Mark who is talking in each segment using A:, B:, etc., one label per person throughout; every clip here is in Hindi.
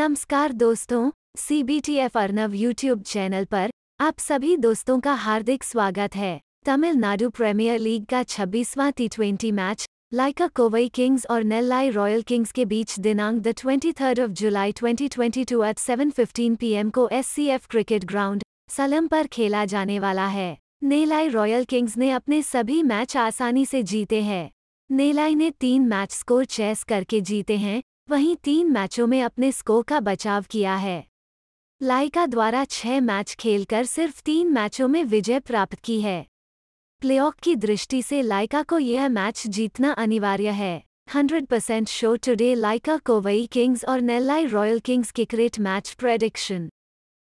A: नमस्कार दोस्तों C B T F Arnav YouTube channel पर आप सभी दोस्तों का हार्दिक स्वागत है। तमिलनाडु प्रीमियर लीग का 26वां T twenty match Lyca Kovai kings और नेल्लाई रॉयल किंग्स के बीच दिनांक the 23rd of July 2022 at 7:15 PM को एससीएफ क्रिकेट ग्राउंड सलम पर खेला जाने वाला है। नेलाई रॉयल किंग्स ने अपने सभी मैच आसानी से जीते हैं। नेलाई ने तीन मैच स्कोर चेस करके जीते हैं वहीं तीन मैचों में अपने स्कोर का बचाव किया है। लाइका द्वारा छह मैच खेलकर सिर्फ़ तीन मैचों में विजय प्राप्त की है। प्लेऑफ की दृष्टि से लाइका को यह मैच जीतना अनिवार्य है। 100% percent show today Lyca Kovai kings और Nellai royal kings cricket match prediction.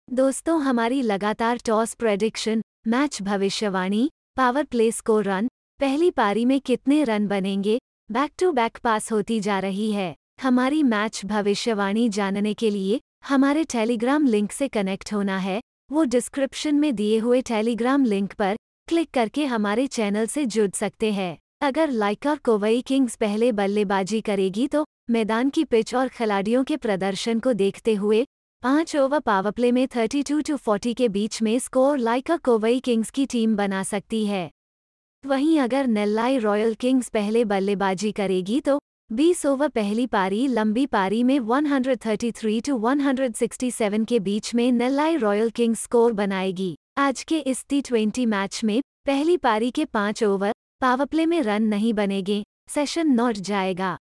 A: दोस्तों, हमारी लगातार टॉस प्रेडिक्शन, मैच भविष्यवाणी, पावर प्ले स्कोर रन, पहली पारी में कितने रन बनेंगे, बैक टू बैक पास होती जा रही है। हमारी मैच भविष्यवाणी जानने के लिए हमारे टेलीग्राम लिंक से कनेक्ट होना है। वो डिस्क्रिप्शन में दिए हुए टेलीग्राम लिंक पर क्लिक करके हमारे चैनल से जुड़ सकते हैं। अगर लाइका कोवई किंग्स पहले बल्लेबाजी करेगी तो मैदान की पिच और खिलाड़ियों के प्रदर्शन को देखते हुए पाँच ओवर पावर प्ले में 32 टू 40 के बीच में स्कोर लाइका कोवई किंग्स की टीम बना सकती है। वहीं अगर नेल्लाई रॉयल किंग्स पहले बल्लेबाजी करेगी तो 20 ओवर पहली पारी, लंबी पारी में 133 टू 167 के बीच में नेल्लाई रॉयल किंग्स स्कोर बनाएगी। आज के इस टी ट्वेंटी मैच में पहली पारी के पाँच ओवर पावरप्ले में रन नहीं बनेंगे, सेशन नॉट जाएगा।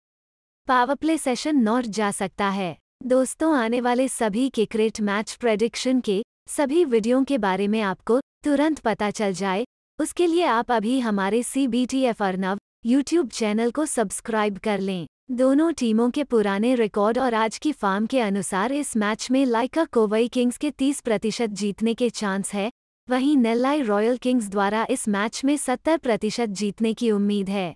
A: पावरप्ले सेशन नॉट जा सकता है। दोस्तों, आने वाले सभी क्रिकेट मैच प्रेडिक्शन के सभी वीडियो के बारे में आपको तुरंत पता चल जाए। उसके लिए आप अभी हमारे C B T F Arnav YouTube channel को सब्सक्राइब कर लें। दोनों टीमों के पुराने रिकॉर्ड और आज की फार्म के अनुसार इस मैच में लाइका कोवई किंग्स के 30 प्रतिशत जीतने के चांस है। वहीं नेल्लाई रॉयल किंग्स द्वारा इस मैच में 70 प्रतिशत जीतने की उम्मीद है।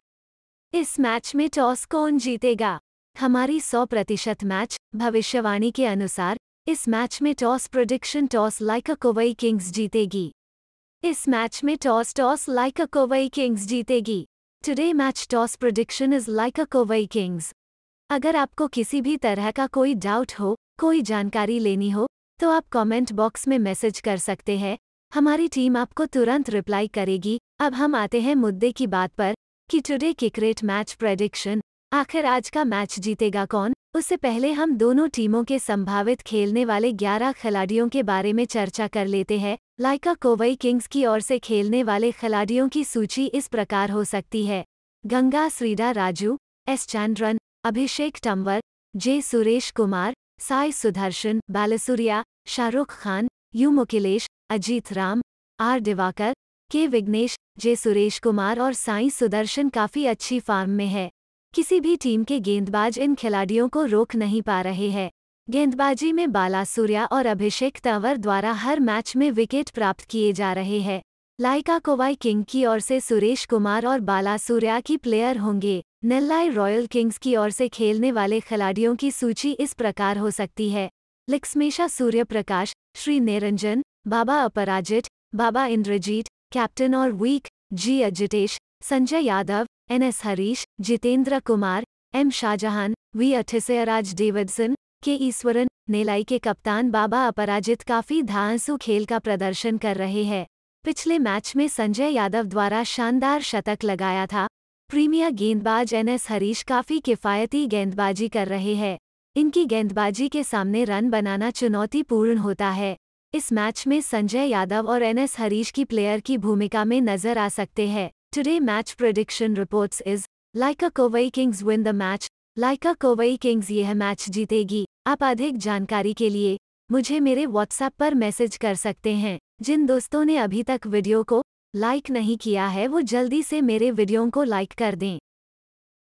A: इस मैच में टॉस कौन जीतेगा? हमारी 100 प्रतिशत मैच, भविष्यवाणी के अनुसार, इस मैच में toss prediction toss Lyca Kovai kings जीतेगी। इस मैच में toss toss Lyca Kovai kings जीतेगी। Today match toss prediction is Lyca Kovai kings अगर आपको किसी भी तरह का कोई डाउट हो, कोई जानकारी लेनी हो तो आप कमेंट बॉक्स में मैसेज कर सकते हैं। हमारी टीम आपको तुरंत रिप्लाई करेगी। अब हम आते हैं मुद्दे की बात पर कि टुडे क्रिकेट मैच प्रेडिक्शन आखिर आज का मैच जीतेगा कौन? उससे पहले हम दोनों टीमों के संभावित खेलने वाले 11 खिलाड़ियों के बारे में चर्चा कर लेते हैं। लाइका कोवई किंग्स की ओर से खेलने वाले खिलाड़ियों की सूची इस प्रकार हो सकती है। Ganga Srida Raju, S Chandran, Abhishek Tanwar, J Suresh Kumar, Sai Sudharsan, Balasurya, Shahrukh Khan, U Mukilesh, Ajith Ram, R Divakar, K Vignesh, J Suresh Kumar और साई सुदर्शन काफ़ी अच्छी फार्म में है। किसी भी टीम के गेंदबाज इन खिलाड़ियों को रोक नहीं पा रहे हैं। गेंदबाजी में बाला सूर्या और अभिषेक तंवर द्वारा हर मैच में विकेट प्राप्त किए जा रहे हैं। लाइका कोवाई किंग की ओर से सुरेश कुमार और बाला सूर्या की प्लेयर होंगे। नेल्लाई रॉयल किंग्स की ओर से खेलने वाले खिलाड़ियों की सूची इस प्रकार हो सकती है। लिक्समेशा सूर्य प्रकाश श्री निरंजन, बाबा अपराजित, बाबा इंद्रजीत, कैप्टन और week, G Ajitesh, Sanjay Yadav N S Harish, Jitendra Kumar, M Shahjahan, V Athisayaraj Davidson, K Eswaran, Nellai के कप्तान बाबा अपराजित काफ़ी धांसू खेल का प्रदर्शन कर रहे हैं। पिछले मैच में संजय यादव द्वारा शानदार शतक लगाया था। प्रीमियर गेंदबाज एन एस हरीश काफ़ी किफायती गेंदबाजी कर रहे हैं। इनकी गेंदबाजी के सामने रन बनाना चुनौतीपूर्ण होता है। इस मैच में संजय यादव और एनएस हरीश की प्लेयर की भूमिका में नज़र आ सकते हैं। Today match prediction reports is Lyca Kovai kings win the match Lyca Kovai kings यह मैच जीतेगी आप अधिक जानकारी के लिए मुझे मेरे व्हाट्सएप पर मैसेज कर सकते हैं। जिन दोस्तों ने अभी तक वीडियो को लाइक नहीं किया है, वो जल्दी से मेरे वीडियो को लाइक कर दें।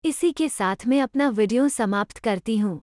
A: इसी के साथ मैं अपना वीडियो समाप्त करती हूँ।